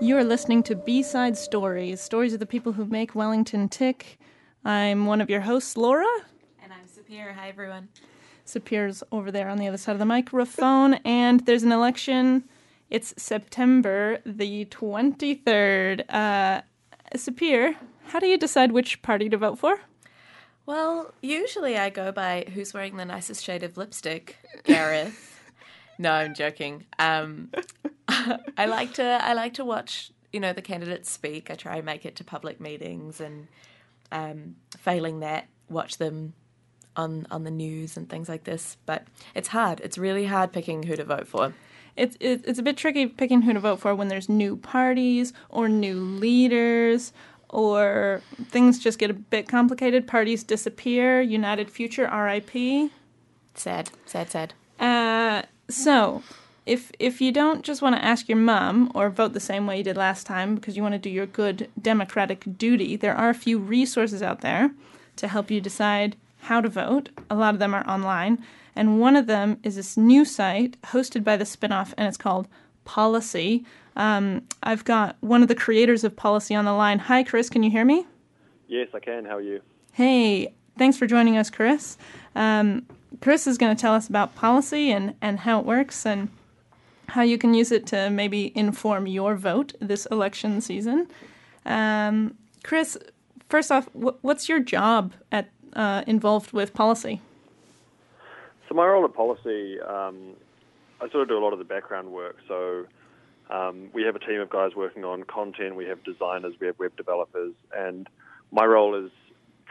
You're listening to B Side Stories, stories of the people who make Wellington tick. I'm one of your hosts, Laura. And I'm Sapir. Hi, everyone. Sapir's over there on the other side of the microphone, and there's an election. It's September the 23rd. Uh, Sapir, how do you decide which party to vote for? Well, usually I go by who's wearing the nicest shade of lipstick, Gareth. No, I'm joking. Um, I like to I like to watch you know the candidates speak. I try and make it to public meetings, and um, failing that, watch them on on the news and things like this. But it's hard. It's really hard picking who to vote for. It's it's a bit tricky picking who to vote for when there's new parties or new leaders or things just get a bit complicated. Parties disappear. United Future, RIP. Sad, sad, sad. Uh, so if if you don't just want to ask your mom or vote the same way you did last time because you want to do your good democratic duty, there are a few resources out there to help you decide how to vote. A lot of them are online, and one of them is this new site hosted by the spinoff, and it's called Policy. Um, I've got one of the creators of Policy on the line. Hi, Chris. Can you hear me? Yes, I can. How are you? Hey, thanks for joining us, Chris. Um, Chris is going to tell us about policy and, and how it works and how you can use it to maybe inform your vote this election season. Um, Chris, first off, wh- what's your job at uh, involved with policy? So my role at policy, um, I sort of do a lot of the background work. So um, we have a team of guys working on content. We have designers. We have web developers, and my role is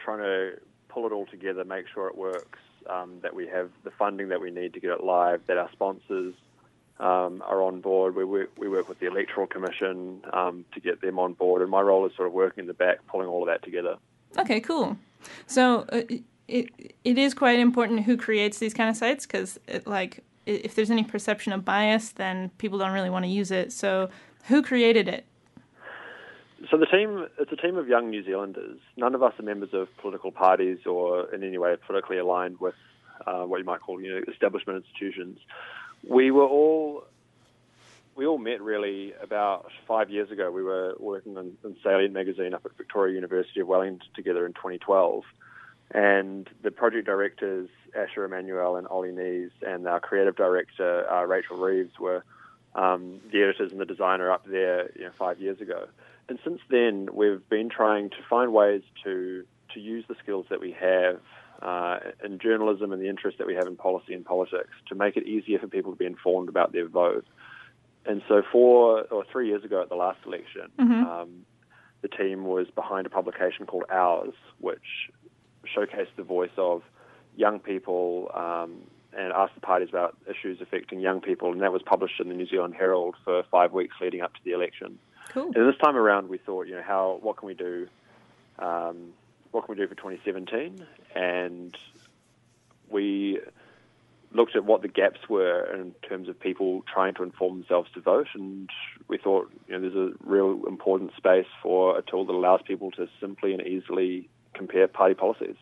trying to pull it all together, make sure it works, um, that we have the funding that we need to get it live, that our sponsors um, are on board. We work, we work with the Electoral Commission um, to get them on board, and my role is sort of working in the back, pulling all of that together. Okay, cool. So uh, it it is quite important who creates these kind of sites because, like, if there's any perception of bias, then people don't really want to use it. So, who created it? So the team, it's a team of young New Zealanders. None of us are members of political parties or in any way politically aligned with uh, what you might call you know, establishment institutions we were all we all met really about five years ago. We were working on Salient magazine up at Victoria University of Wellington together in 2012, and the project directors Asher Emanuel and Ollie Neas and our creative director uh, Rachel Reeves were um, the editors and the designer up there you know, five years ago. And since then, we've been trying to find ways to to use the skills that we have uh, in journalism and the interest that we have in policy and politics to make it easier for people to be informed about their vote. And so, four or three years ago at the last election, mm-hmm. um, the team was behind a publication called Ours, which showcased the voice of young people um, and asked the parties about issues affecting young people. And that was published in the New Zealand Herald for five weeks leading up to the election. Cool. And this time around, we thought, you know, how what can we do um, what can we do for 2017? And we looked at what the gaps were in terms of people trying to inform themselves to vote, and we thought you know there's a real important space for a tool that allows people to simply and easily compare party policies.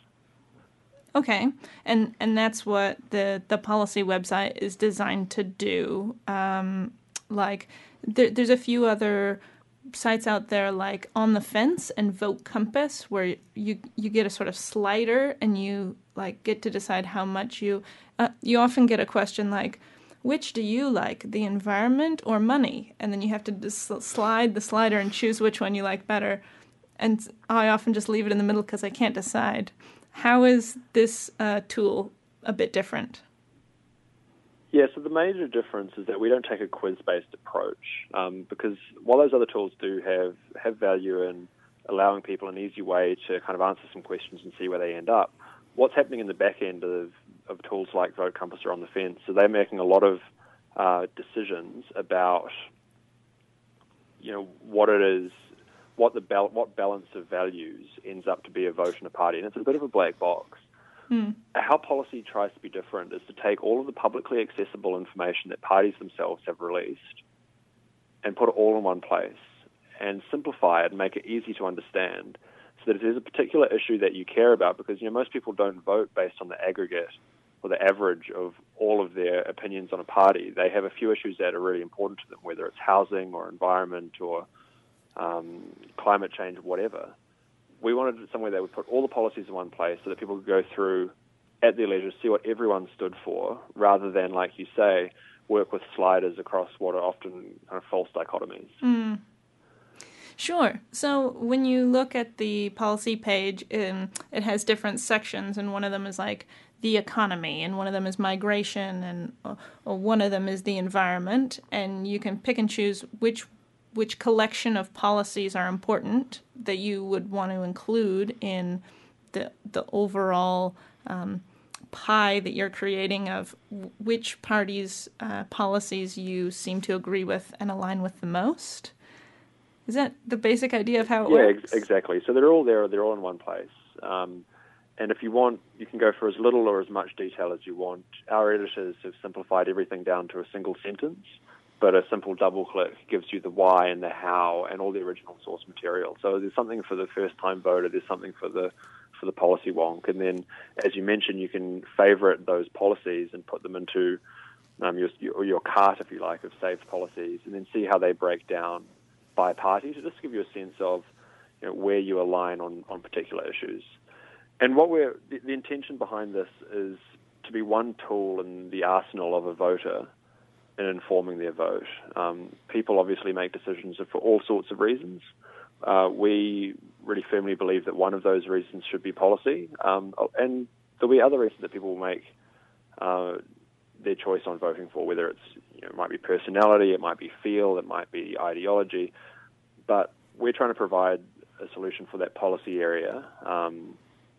Okay, and and that's what the the Policy website is designed to do. Um, like there, there's a few other sites out there like On the Fence and Vote Compass, where you you get a sort of slider and you like get to decide how much you. Uh, you often get a question like, "Which do you like, the environment or money?" And then you have to just slide the slider and choose which one you like better. And I often just leave it in the middle because I can't decide. How is this uh, tool a bit different? Yeah, so the major difference is that we don't take a quiz-based approach um, because while those other tools do have have value in allowing people an easy way to kind of answer some questions and see where they end up, what's happening in the back end of, of tools like Vote Compass or On the Fence, so they're making a lot of uh, decisions about you know what it is, what the bal- what balance of values ends up to be a vote in a party, and it's a bit of a black box. Mm. How policy tries to be different is to take all of the publicly accessible information that parties themselves have released and put it all in one place and simplify it and make it easy to understand so that if there's a particular issue that you care about, because you know most people don't vote based on the aggregate or the average of all of their opinions on a party, they have a few issues that are really important to them, whether it's housing or environment or um, climate change whatever. We wanted somewhere that would put all the policies in one place so that people could go through at their leisure, see what everyone stood for, rather than, like you say, work with sliders across what are often kind of false dichotomies. Mm. Sure. So when you look at the policy page, um, it has different sections, and one of them is like the economy, and one of them is migration, and uh, one of them is the environment, and you can pick and choose which which collection of policies are important that you would want to include in the the overall um, pie that you're creating of which parties' uh, policies you seem to agree with and align with the most. Is that the basic idea of how it yeah, works? ex- exactly. So they're all there. They're all in one place. Um, and if you want, you can go for as little or as much detail as you want. Our editors have simplified everything down to a single sentence, but a simple double click gives you the why and the how and all the original source material. So there's something for the first time voter. There's something for the for the policy wonk, and then as you mentioned, you can favorite those policies and put them into um, your, your cart, if you like, of saved policies, and then see how they break down by party to just give you a sense of you know, where you align on, on particular issues. And what we're the, the, intention behind this is to be one tool in the arsenal of a voter in informing their vote. Um, people obviously make decisions for all sorts of reasons. Uh, we really firmly believe that one of those reasons should be policy, um, and there'll be other reasons that people will make uh, their choice on voting for, whether it's you know, it might be personality, it might be feel, it might be ideology, but we're trying to provide a solution for that policy area, um,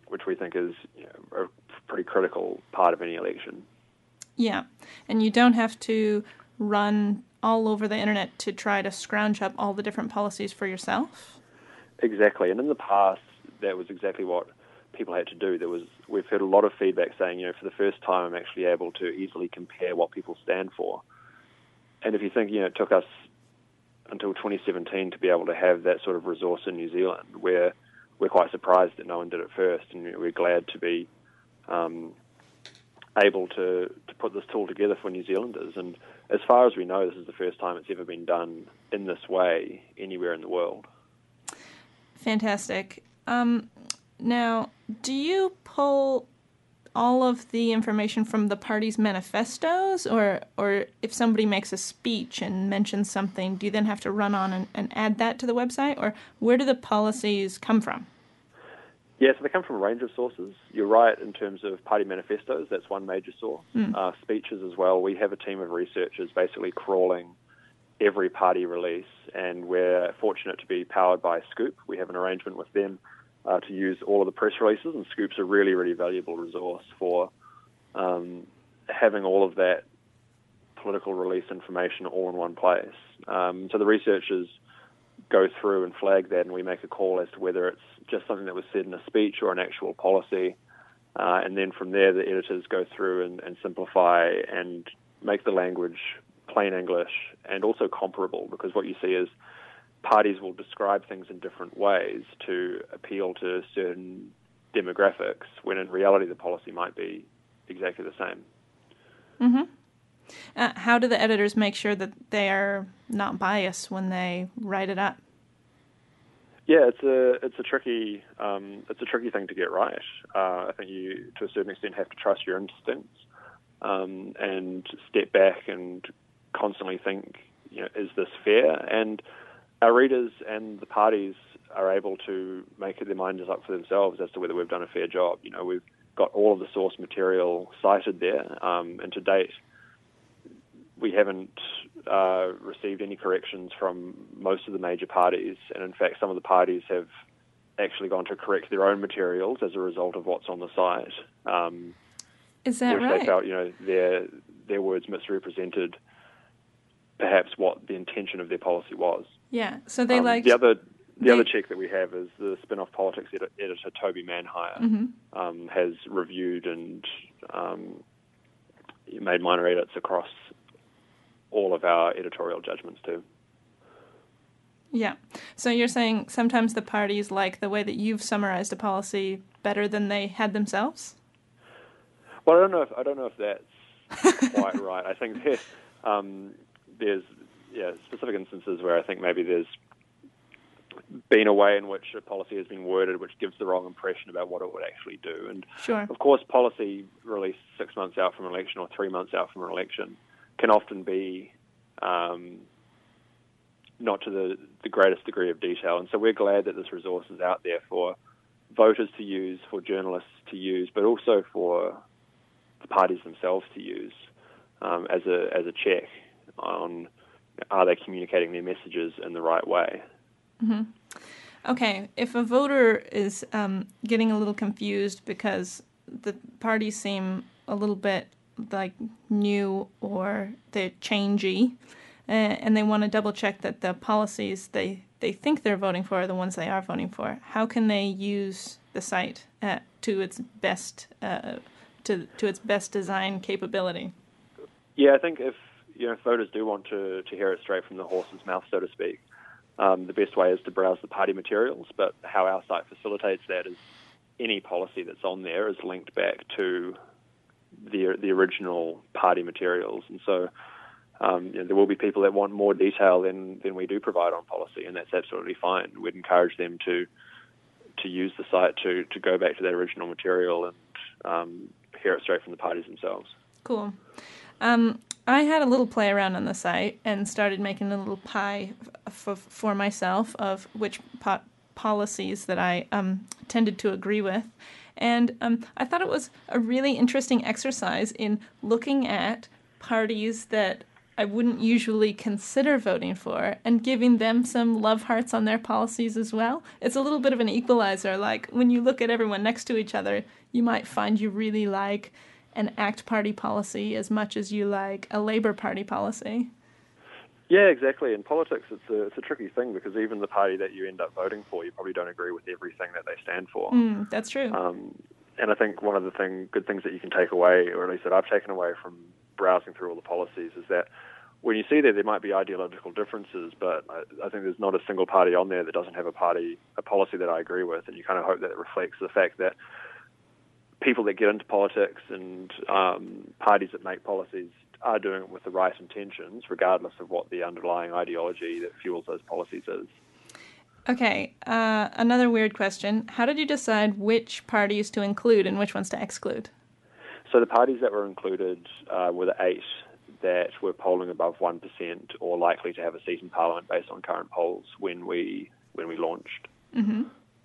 which we think is you know, a pretty critical part of any election. Yeah, and you don't have to run all over the internet to try to scrounge up all the different policies for yourself. Exactly, and in the past, that was exactly what people had to do. There was we've heard a lot of feedback saying, you know, for the first time, I'm actually able to easily compare what people stand for. And if you think, you know, it took us until 2017 to be able to have that sort of resource in New Zealand, where we're quite surprised that no one did it first, and we're glad to be um, able to, to put this tool together for New Zealanders. And as far as we know, this is the first time it's ever been done in this way anywhere in the world. Fantastic. Um, now, do you pull all of the information from the party's manifestos, or or if somebody makes a speech and mentions something, do you then have to run on and, and add that to the website, or where do the policies come from? Yes, yeah, so they come from a range of sources. You're right in terms of party manifestos. That's one major source. Mm. Uh, speeches as well. We have a team of researchers basically crawling every party release, and we're fortunate to be powered by Scoop. We have an arrangement with them uh, to use all of the press releases, and Scoop's a really, really valuable resource for um, having all of that political release information all in one place. Um, so the researchers go through and flag that, and we make a call as to whether it's just something that was said in a speech or an actual policy. Uh, and then from there, the editors go through and, and simplify and make the language plain English and also comparable because what you see is parties will describe things in different ways to appeal to certain demographics, when in reality the policy might be exactly the same. Mm-hmm. Uh, how do the editors make sure that they are not biased when they write it up? Yeah, it's a it's a tricky um, it's a tricky thing to get right. Uh, I think you, to a certain extent, have to trust your instincts um, and step back and constantly think, you know, is this fair? And our readers and the parties are able to make their minds up for themselves as to whether we've done a fair job. You know, we've got all of the source material cited there, um, and to date, we haven't uh, received any corrections from most of the major parties, and in fact, some of the parties have actually gone to correct their own materials as a result of what's on the site. Um, Is that which right? They felt, you know, their their words misrepresented perhaps what the intention of their policy was. Yeah. So they um, like the other. The they, other check that we have is the spin-off politics edit, editor Toby Manhire mm-hmm. um, has reviewed and um, made minor edits across all of our editorial judgments too. Yeah. So you're saying sometimes the parties like the way that you've summarized a policy better than they had themselves? Well, I don't know if I don't know if that's quite right. I think there, um, there's yeah specific instances where I think maybe there's been a way in which a policy has been worded which gives the wrong impression about what it would actually do. And Sure. of course, policy released six months out from an election or three months out from an election can often be um, not to the, the greatest degree of detail. And so we're glad that this resource is out there for voters to use, for journalists to use, but also for the parties themselves to use um, as a as a check on are they communicating their messages in the right way. Okay, if a voter is um, getting a little confused because the parties seem a little bit like new or they're changey, uh, and they want to double check that the policies they, they think they're voting for are the ones they are voting for, how can they use the site uh, to its best uh, to to its best design capability? Yeah, I think if you know voters do want to, to hear it straight from the horse's mouth, so to speak, um, the best way is to browse the party materials. But how our site facilitates that is any policy that's on there is linked back to the the original party materials, and so um, you know, there will be people that want more detail than than we do provide on policy, and that's absolutely fine. We'd encourage them to to use the site to to go back to that original material and um, hear it straight from the parties themselves. Cool. Um, I had a little play around on the site and started making a little pie f- f- for myself of which po- policies that I um, tended to agree with. And um, I thought it was a really interesting exercise in looking at parties that I wouldn't usually consider voting for and giving them some love hearts on their policies as well. It's a little bit of an equalizer. Like when you look at everyone next to each other, you might find you really like an ACT Party policy as much as you like a Labour Party policy. Yeah, exactly. In politics, it's a it's a tricky thing because even the party that you end up voting for, you probably don't agree with everything that they stand for. Mm, that's true. Um, and I think one of the thing, good things that you can take away, or at least that I've taken away from browsing through all the policies, is that when you see that there might be ideological differences, but I, I think there's not a single party on there that doesn't have a party, a policy that I agree with, and you kind of hope that it reflects the fact that people that get into politics and um, parties that make policies are doing it with the right intentions, regardless of what the underlying ideology that fuels those policies is. Okay, uh, another weird question. How did you decide which parties to include and which ones to exclude? So the parties that were included uh, were the eight that were polling above one percent or likely to have a seat in parliament based on current polls when we when we launched. Mm-hmm.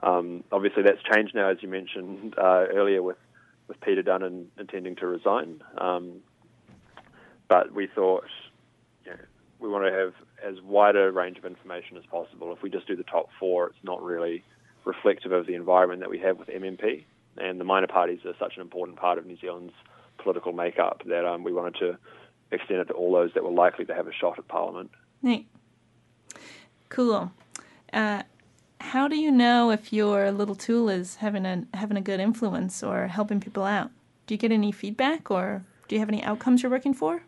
Um, obviously, that's changed now, as you mentioned uh, earlier, with with Peter Dunne intending to resign. Um, but we thought you know, we want to have as wide a range of information as possible. If we just do the top four, it's not really reflective of the environment that we have with MMP. And the minor parties are such an important part of New Zealand's political makeup that um, we wanted to extend it to all those that were likely to have a shot at Parliament. Neat. Cool. Uh, how do you know if your little tool is having a having a good influence or helping people out? Do you get any feedback or do you have any outcomes you're working for?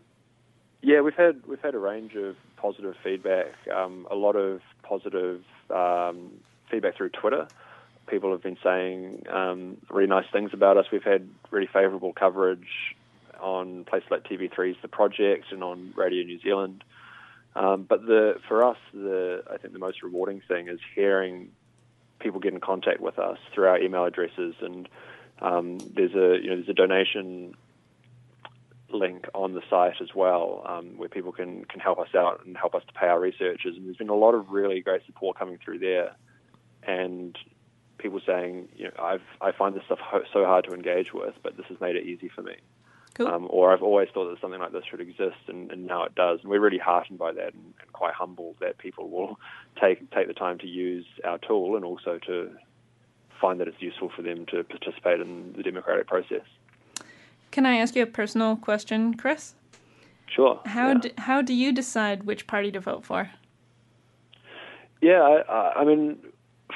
Yeah, we've had we've had a range of positive feedback. Um, a lot of positive um, feedback through Twitter. People have been saying um, really nice things about us. We've had really favourable coverage on places like TV3's The Project and on Radio New Zealand. Um, but the for us, the I think the most rewarding thing is hearing people get in contact with us through our email addresses, and um, there's a you know there's a donation link on the site as well, um, where people can can help us out and help us to pay our researchers. And there's been a lot of really great support coming through there, and people saying, you know, I've I find this stuff ho- so hard to engage with, but this has made it easy for me. Cool. Um, or I've always thought that something like this should exist, and, and now it does. And we're really heartened by that, and, and quite humbled that people will take take the time to use our tool, and also to find that it's useful for them to participate in the democratic process. Can I ask you a personal question, Chris? Sure. How yeah. d- how do you decide which party to vote for? Yeah, I, I mean,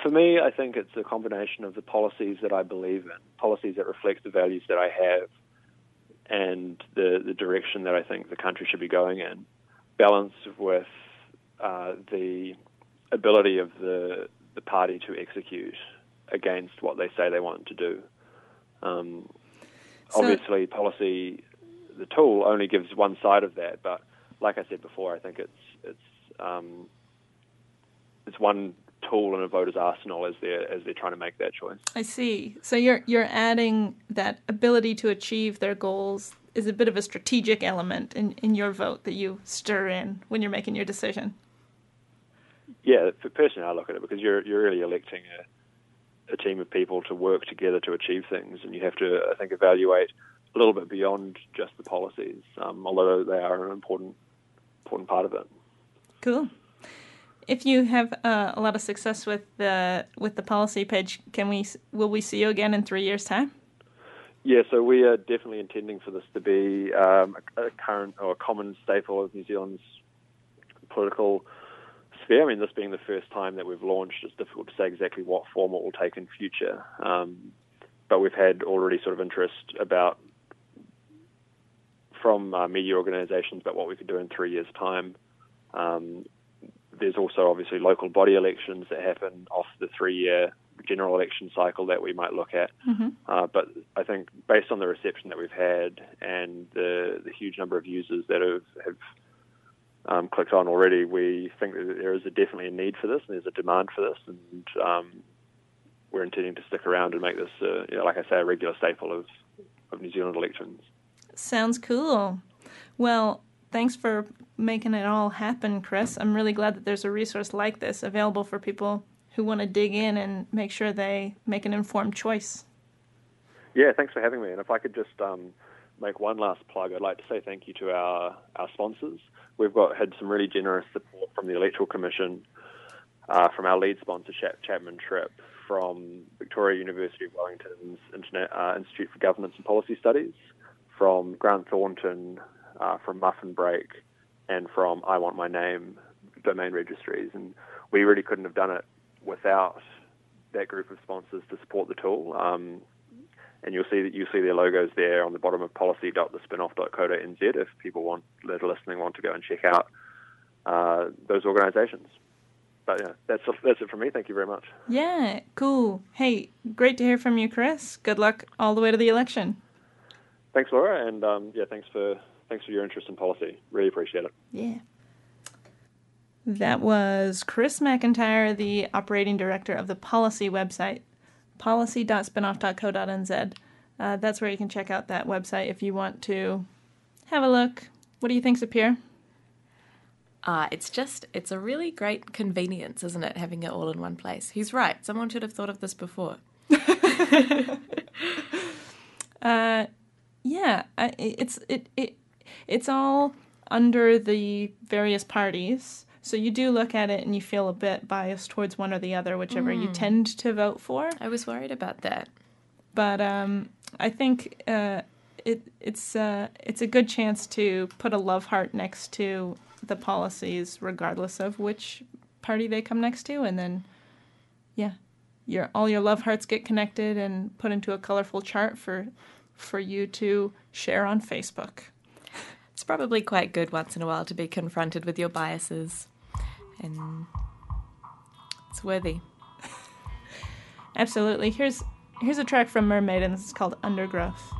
for me, I think it's a combination of the policies that I believe in, policies that reflect the values that I have, and the, the direction that I think the country should be going in, balanced with uh, the ability of the the party to execute against what they say they want to do. Um, So- obviously, policy, the tool only gives one side of that. But like I said before, I think it's it's um, it's one tool in a voter's arsenal as they're as they're trying to make that choice. I see. So you're you're adding that ability to achieve their goals is a bit of a strategic element in, in your vote that you stir in when you're making your decision. Yeah, for personally, I look at it because you're you're really electing a, a team of people to work together to achieve things, and you have to, I think, evaluate a little bit beyond just the policies, um, although they are an important important part of it. Cool. If you have uh, a lot of success with the with the policy page, can we will we see you again in three years' time? Yeah, so we are definitely intending for this to be um, a, a current or a common staple of New Zealand's political sphere. I mean, this being the first time that we've launched, it's difficult to say exactly what form it will take in future. Um, but we've had already sort of interest about from uh, media organisations about what we could do in three years' time. Um, there's also obviously local body elections that happen off the three-year general election cycle that we might look at. Uh, but I think based on the reception that we've had and the, the huge number of users that have, have um, clicked on already, we think that there is a, definitely a need for this and there's a demand for this. And um, we're intending to stick around and make this, uh, you know, like I say, a regular staple of, of New Zealand elections. Sounds cool. Well, thanks for making it all happen, Chris. I'm really glad that there's a resource like this available for people who want to dig in and make sure they make an informed choice. Yeah, thanks for having me. And if I could just um, make one last plug, I'd like to say thank you to our, our sponsors. We've got had some really generous support from the Electoral Commission, uh, from our lead sponsor, Chap- Chapman Tripp, from Victoria University of Wellington's Internet, uh, Institute for Governance and Policy Studies, from Grant Thornton, uh, from Muffin Break, and from I Want My Name domain registries. And we really couldn't have done it without that group of sponsors to support the tool. Um, and you'll see that you see their logos there on the bottom of policy.thespinoff.co.nz if people want that are listening want to go and check out uh, those organisations. But yeah, that's that's it from me. Thank you very much. Yeah, cool. Hey, great to hear from you, Chris. Good luck all the way to the election. Thanks, Laura, and um, yeah, thanks for thanks for your interest in policy. Really appreciate it. Yeah. That was Chris McIntyre, the operating director of the policy website, policy.spinoff.co.nz. Uh, that's where you can check out that website if you want to have a look. What do you think, Sapir? Uh, it's just, it's a really great convenience, isn't it, having it all in one place? He's right. Someone should have thought of this before. Uh, yeah, I, it's it, it it's all under the various parties. So you do look at it and you feel a bit biased towards one or the other, whichever you tend to vote for. I was worried about that. But um, I think uh, it it's uh, it's a good chance to put a love heart next to the policies, regardless of which party they come next to, and then yeah, your all your love hearts get connected and put into a colorful chart for for you to share on Facebook. It's probably quite good once in a while to be confronted with your biases. And it's worthy. Absolutely. Here's here's a track from Mermaid, This is called Undergrowth.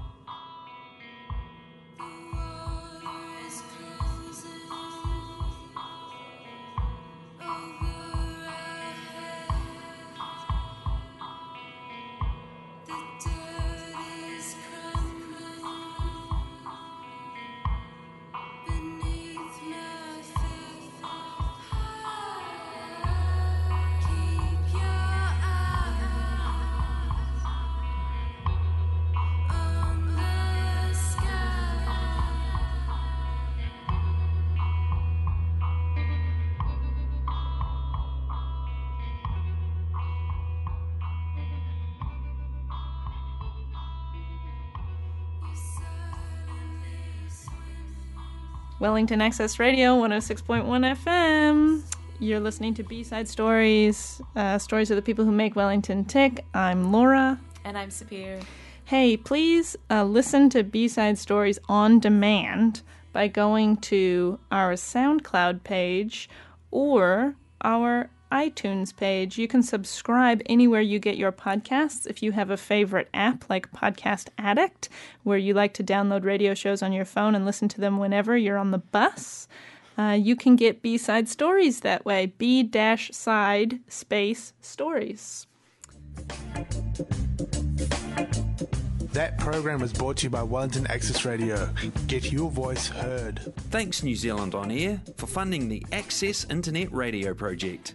Wellington Access Radio 106.1 FM. You're listening to B Side Stories, uh, stories of the people who make Wellington tick. I'm Laura. And I'm Sapir. Hey, please uh, listen to B Side Stories on demand by going to our SoundCloud page or our iTunes page. You can subscribe anywhere you get your podcasts. If you have a favorite app like Podcast Addict, where you like to download radio shows on your phone and listen to them whenever you're on the bus, uh, you can get B side stories that way. B dash side space stories. That program was brought to you by Wellington Access Radio. Get your voice heard. Thanks, New Zealand On Air, for funding the Access Internet Radio project.